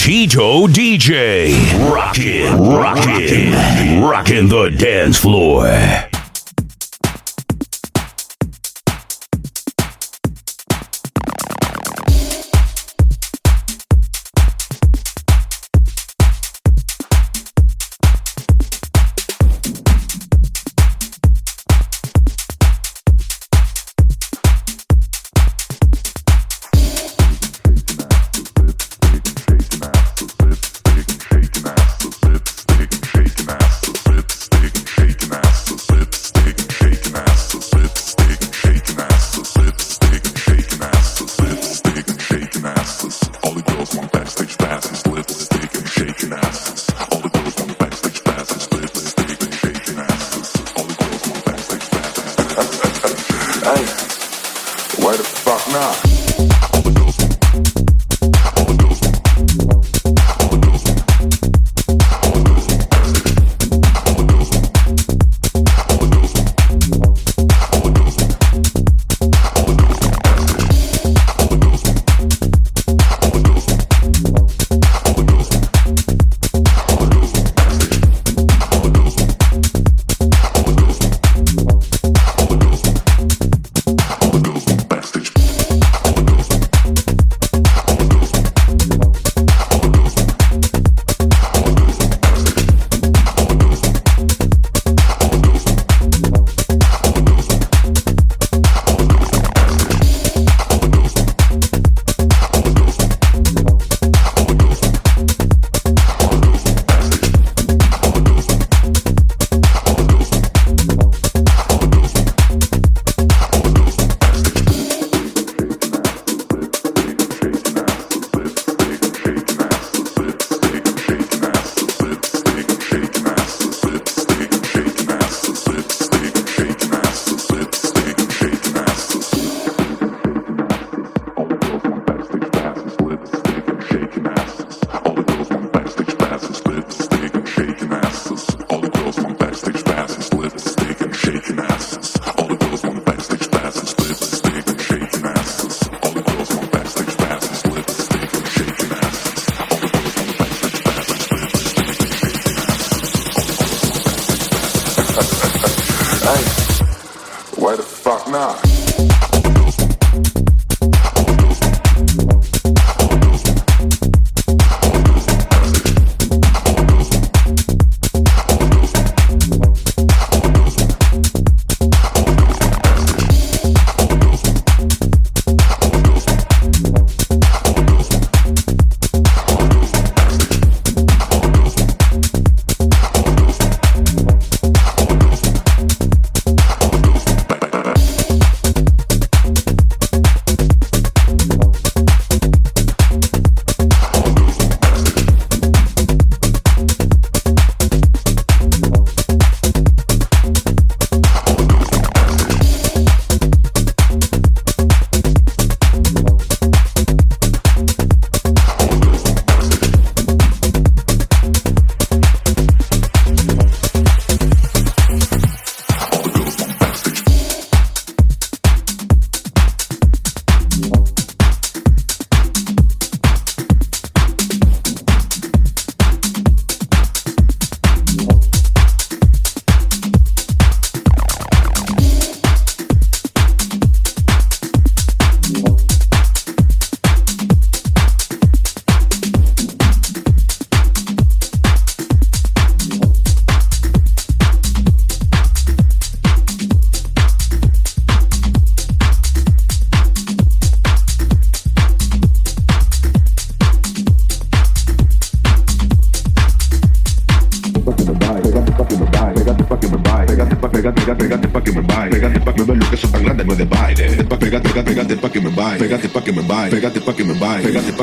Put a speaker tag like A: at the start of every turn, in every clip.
A: Tito DJ. Rockin', rockin', rockin' the dance floor.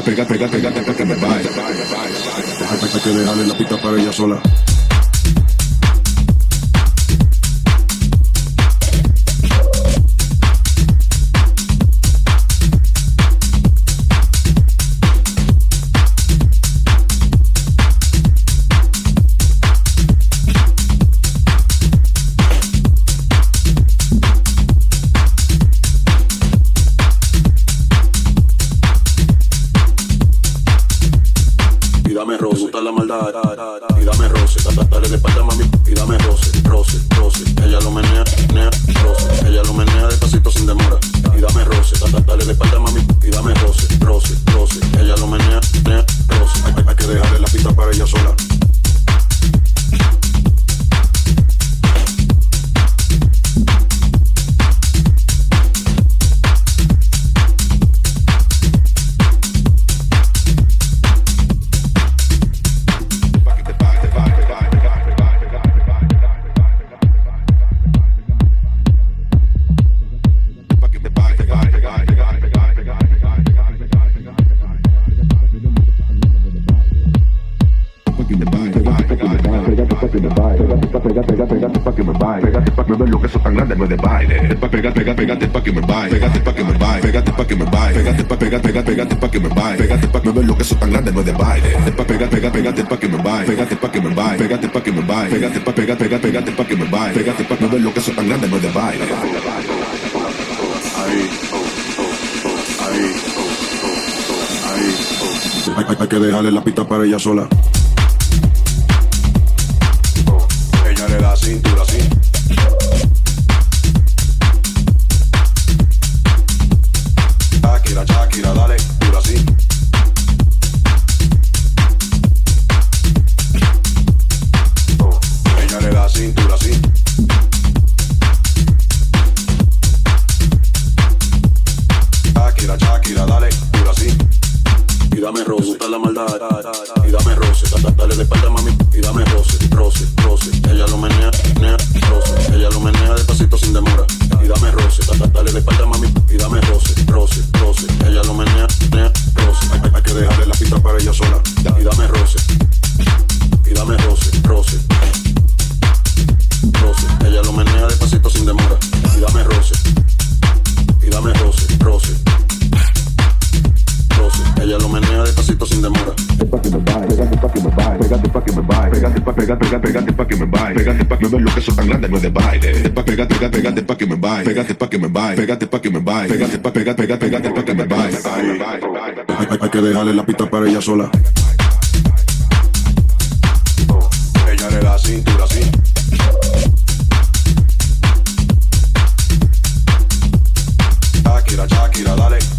B: pegar, pegar, pegar, pegar, que me baile. Déjate que dejarle la pista para ella sola. Shakira, Shakira, dale,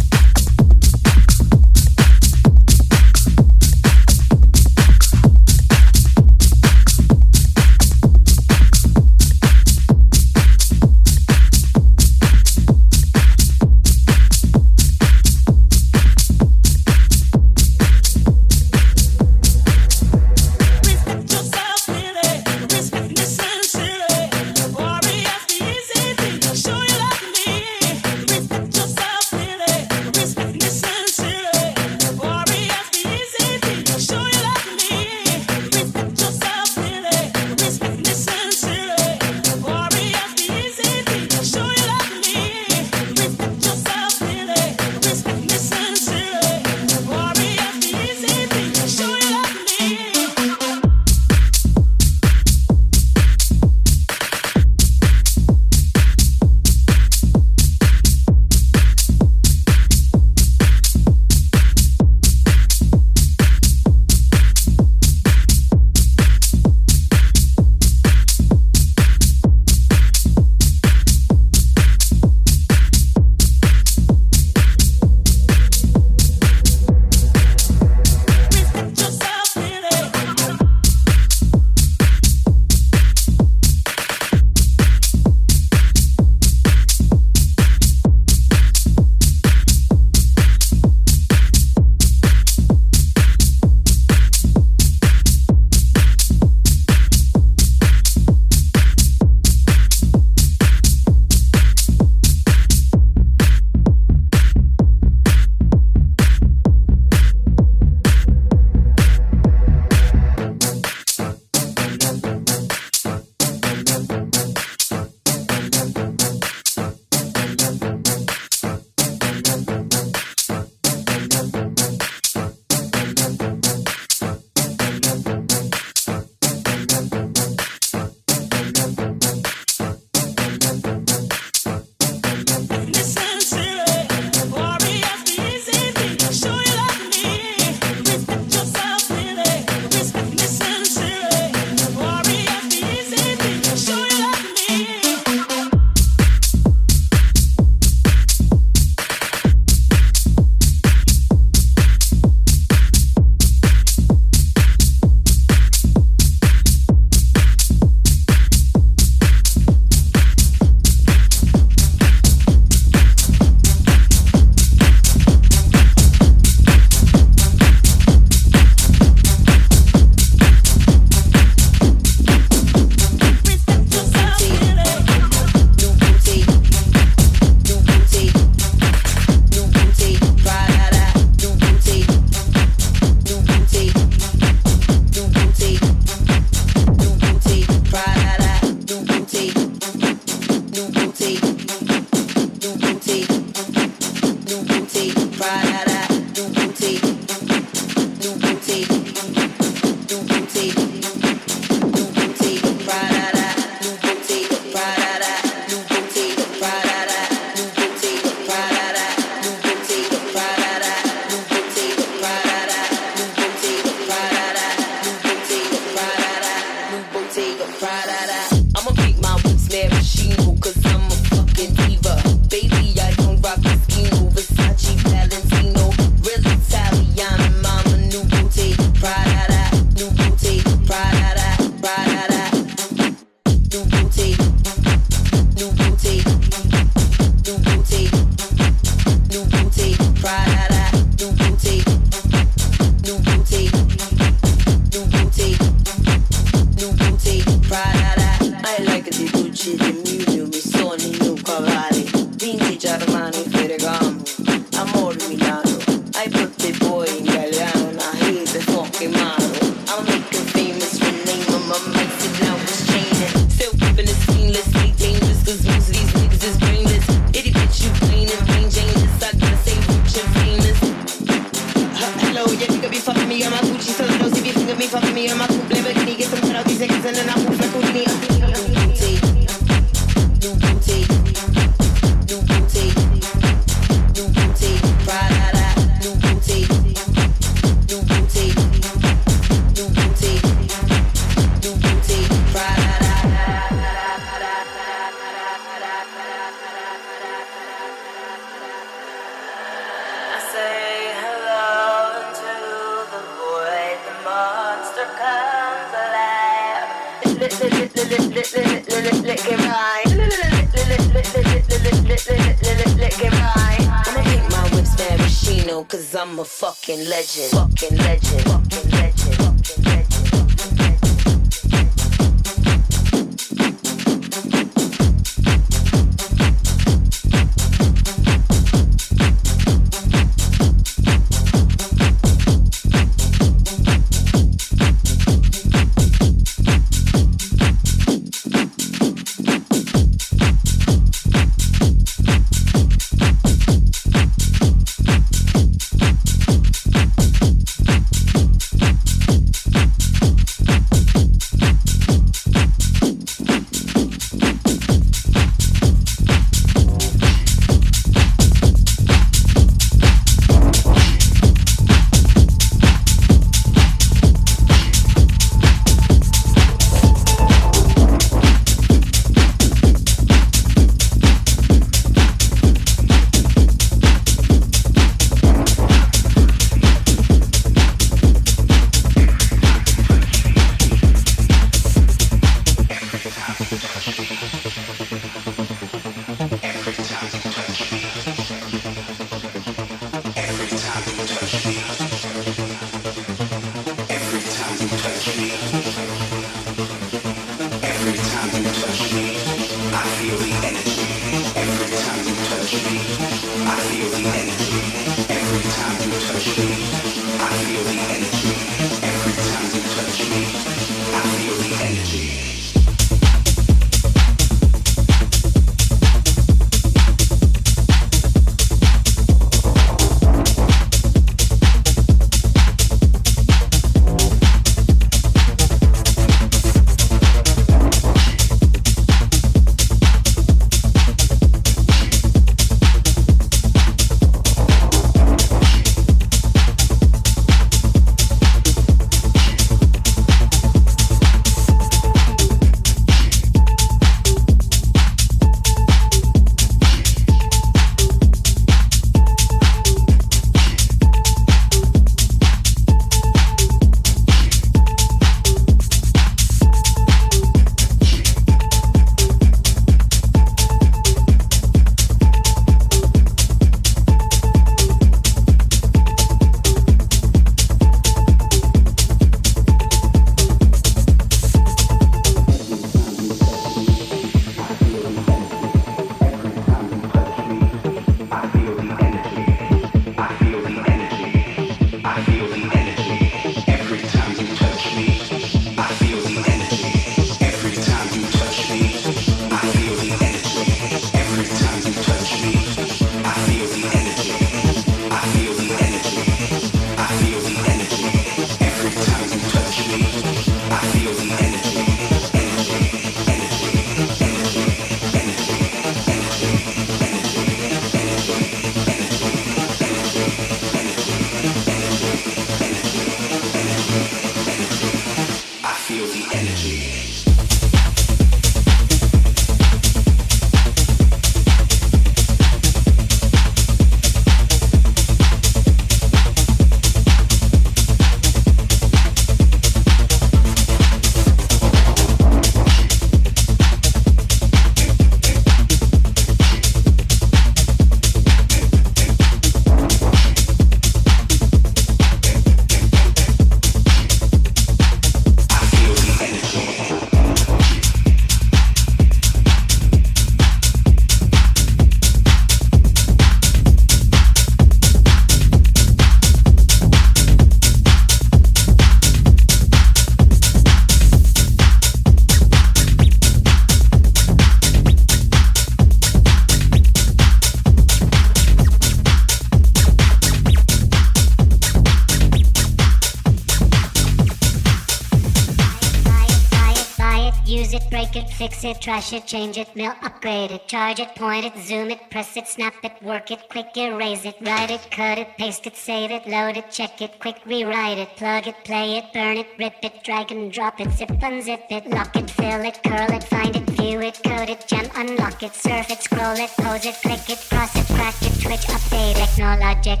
C: it, trash it, change it, mill, upgrade it, charge it, point it, zoom it, press it, snap it, work it, quick erase it, write it, cut it, paste it, save it, load it, check it, quick rewrite it, plug it, play it, burn it, rip it, drag and drop it, zip unzip it, lock it, fill it, curl it, find it, view it, code it, gem, unlock it, surf it, scroll it, pose it, click it, cross it, crack it, twitch, update, technologic,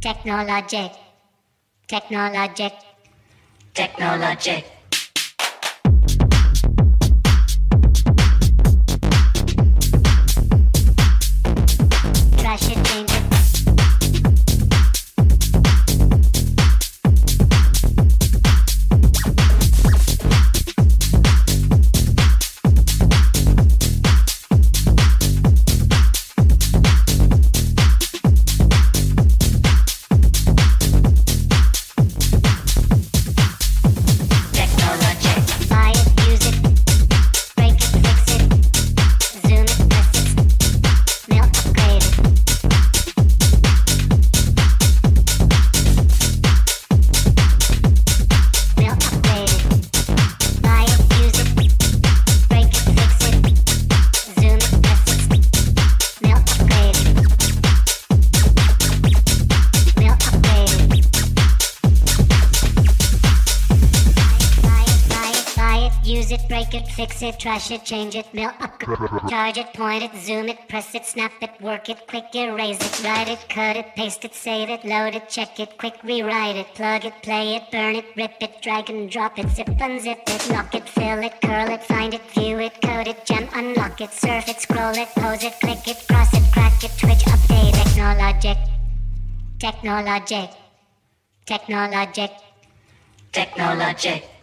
C: technologic, technologic, technologic. It, trash it, change it, mail, upgrade Charge it, point it, zoom it, press it, snap it, work it, quick erase it, write it, cut it, paste it, save it, load it, check it, quick rewrite it, plug it, play it, burn it, rip it, drag and drop it, zip unzip it, lock it, fill it, curl it, find it, view it, code it, gem, unlock it, surf it, scroll it, pose it, click it, cross it, crack it, twitch, update, technologic, technologic, technologic, technologic.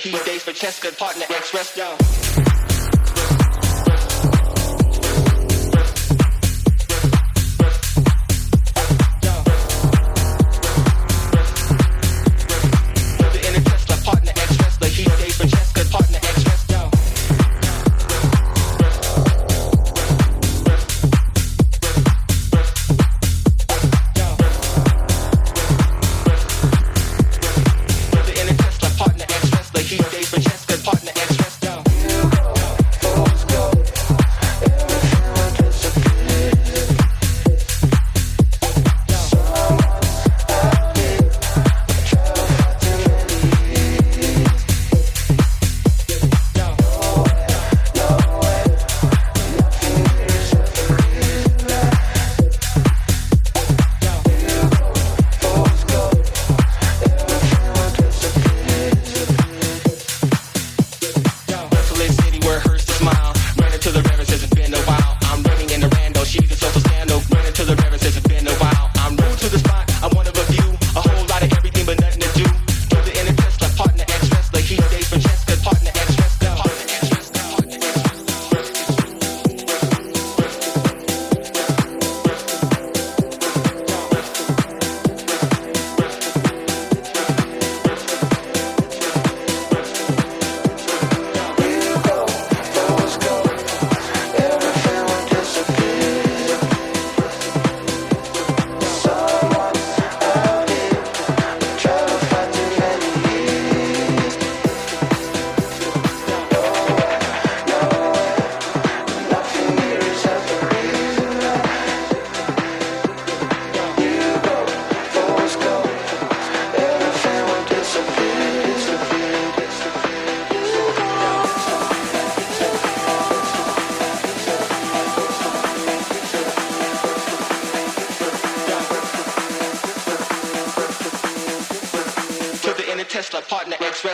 D: he stays for chess, good partner, ex-rest down.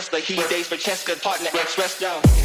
D: The He days for Cheska, partner,
E: ex-wrestler.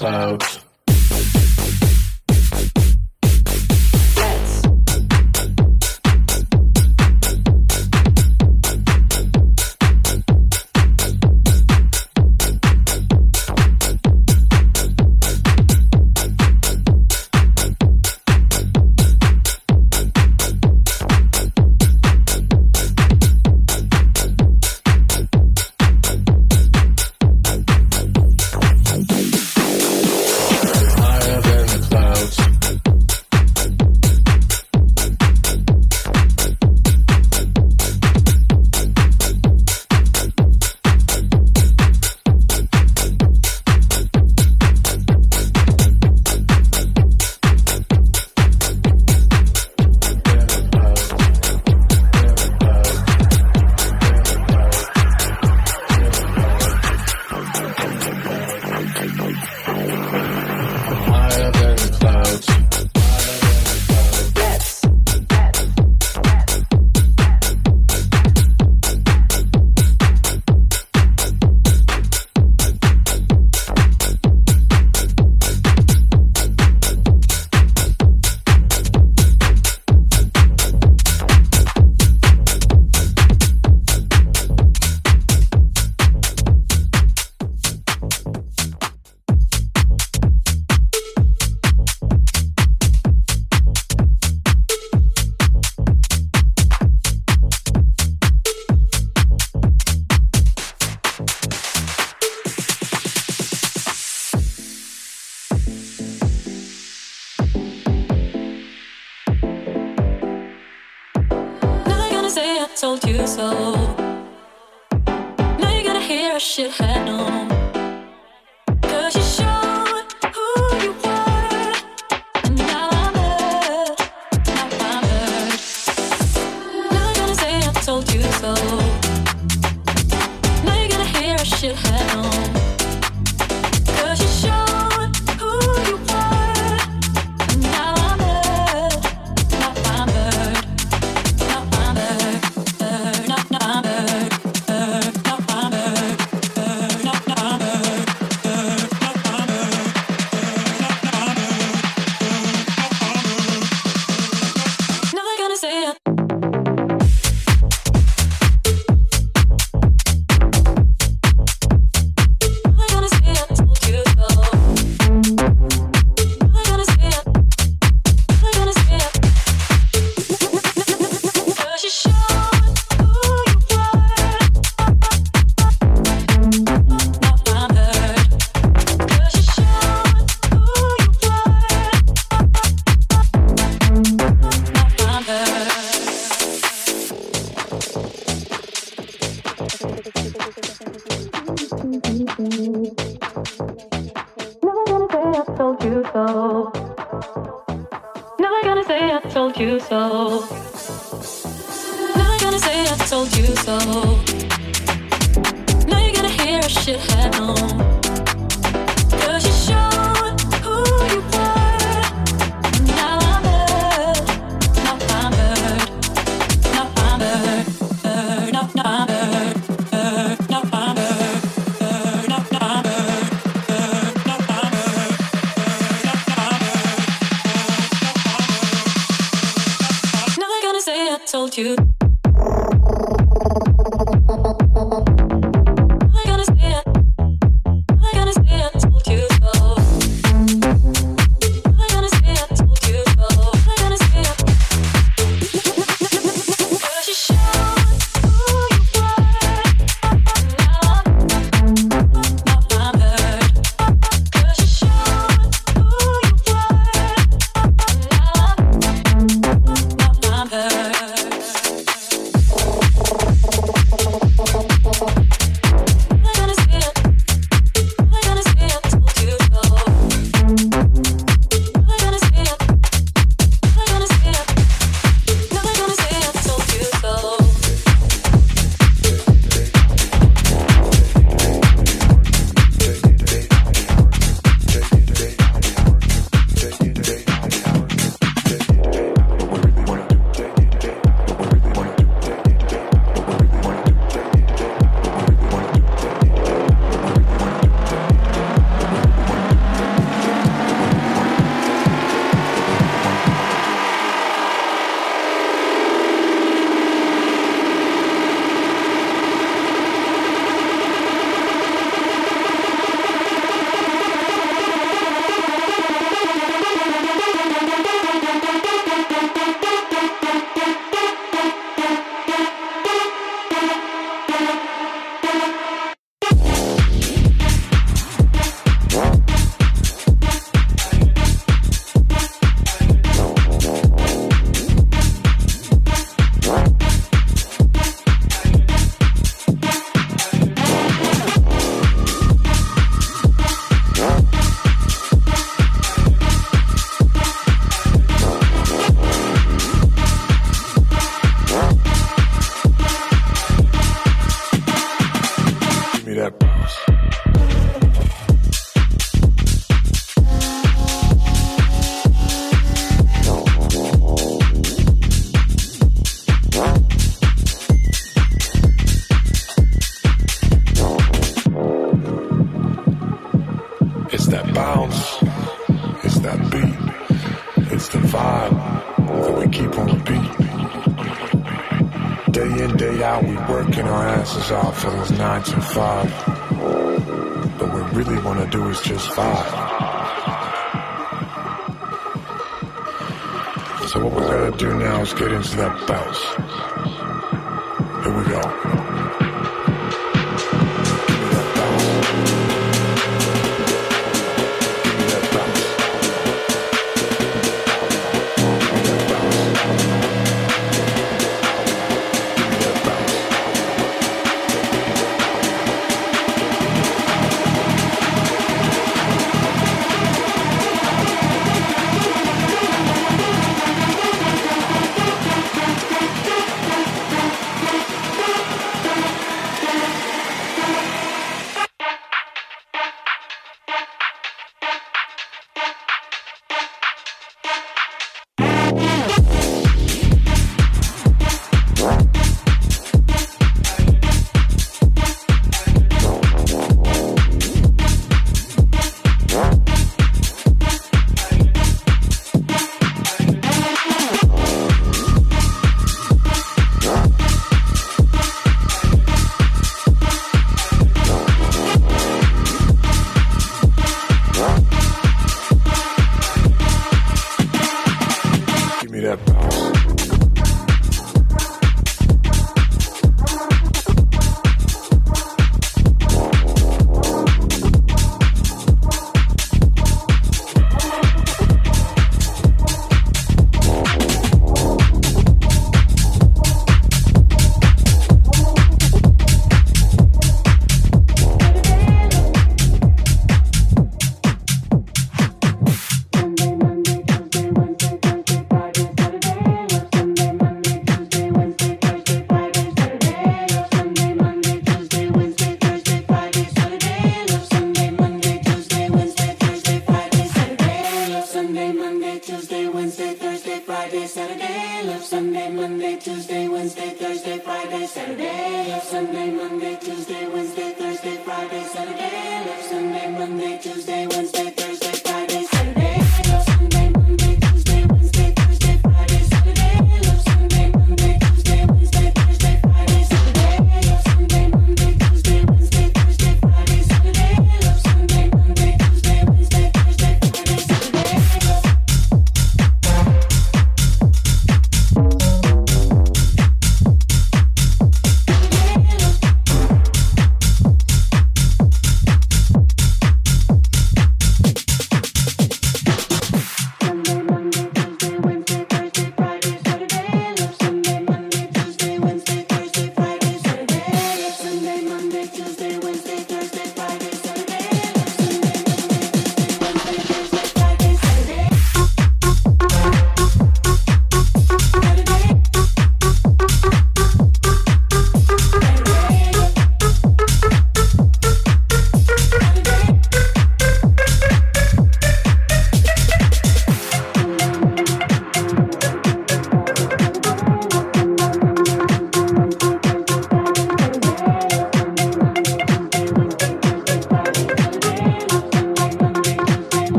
E: Higher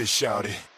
F: this shouted.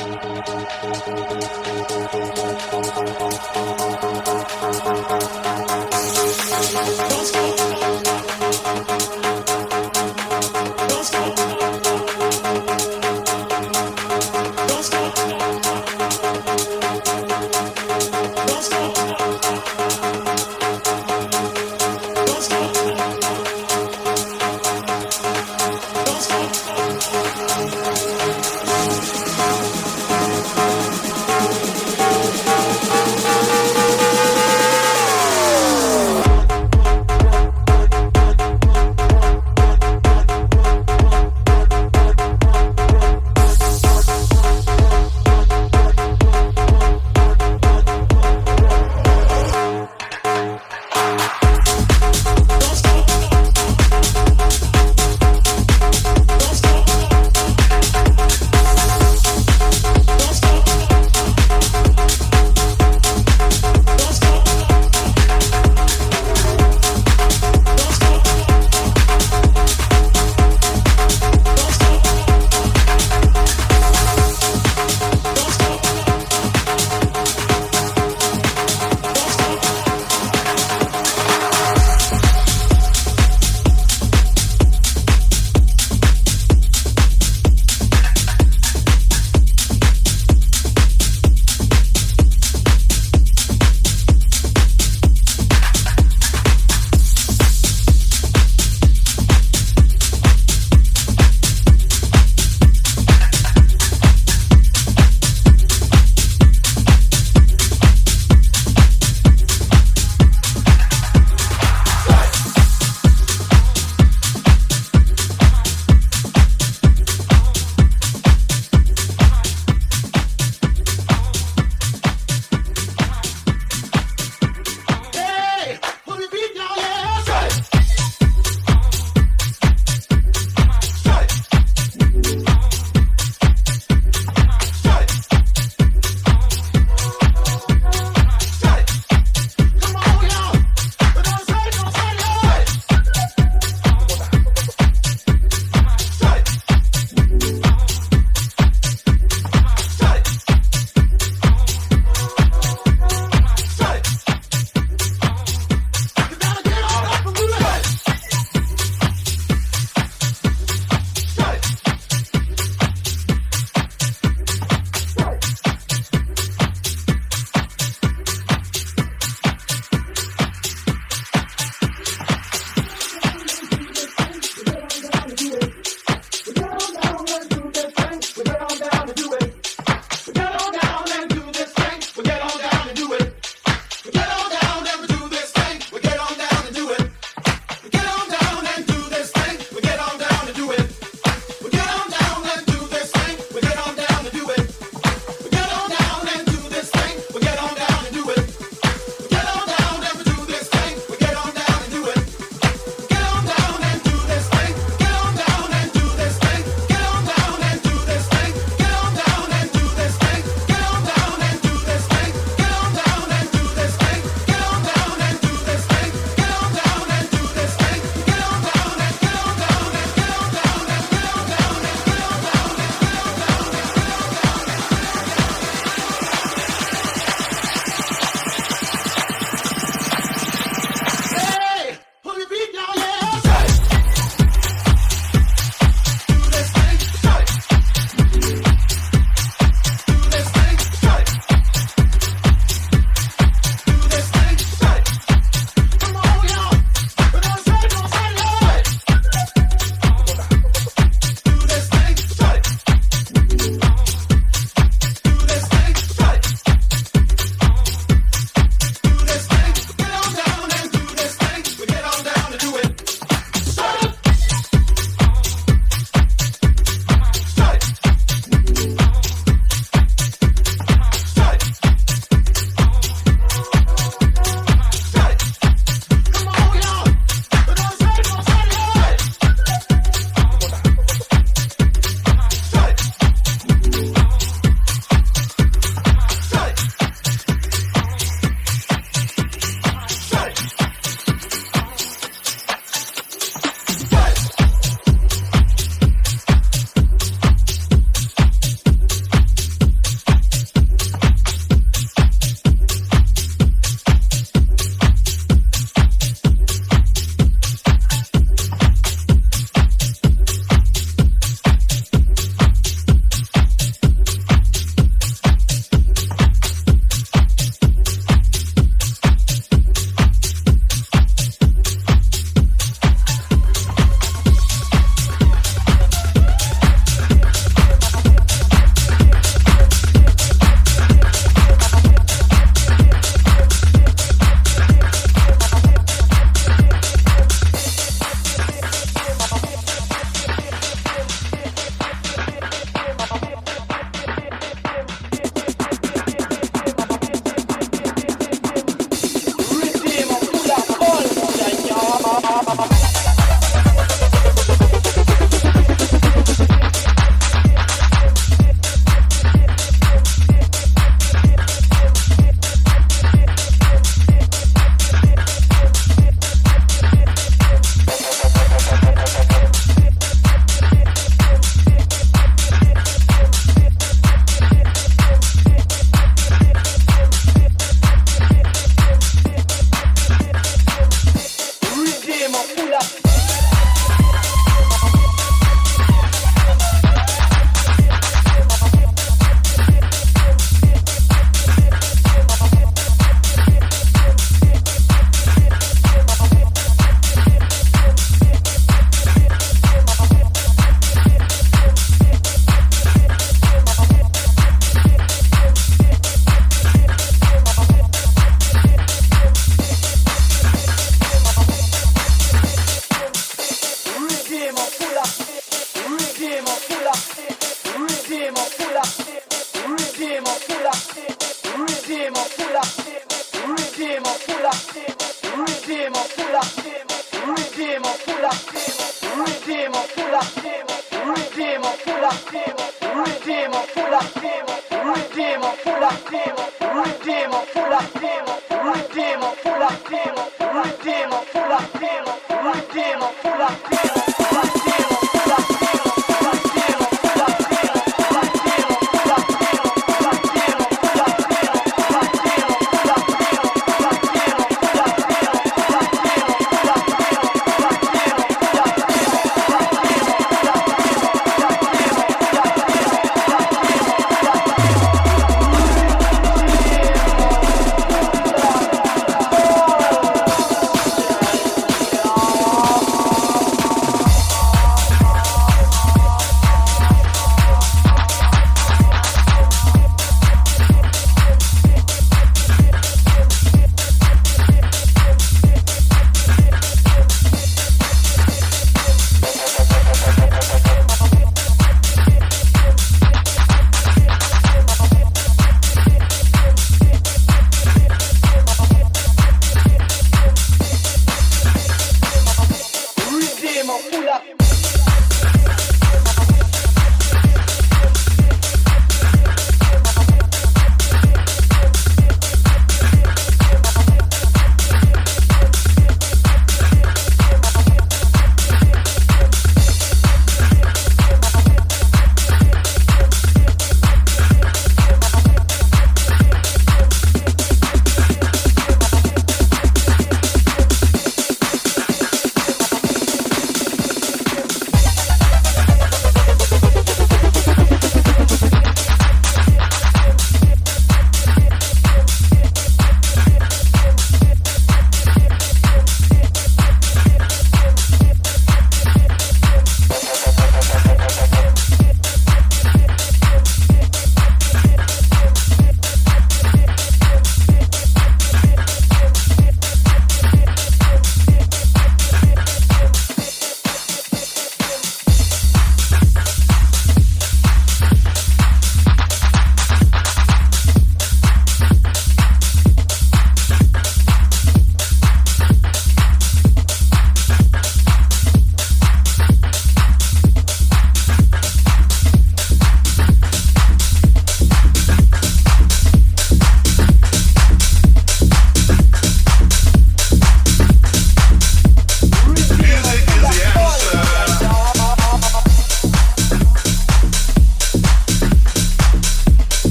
F: Thank you.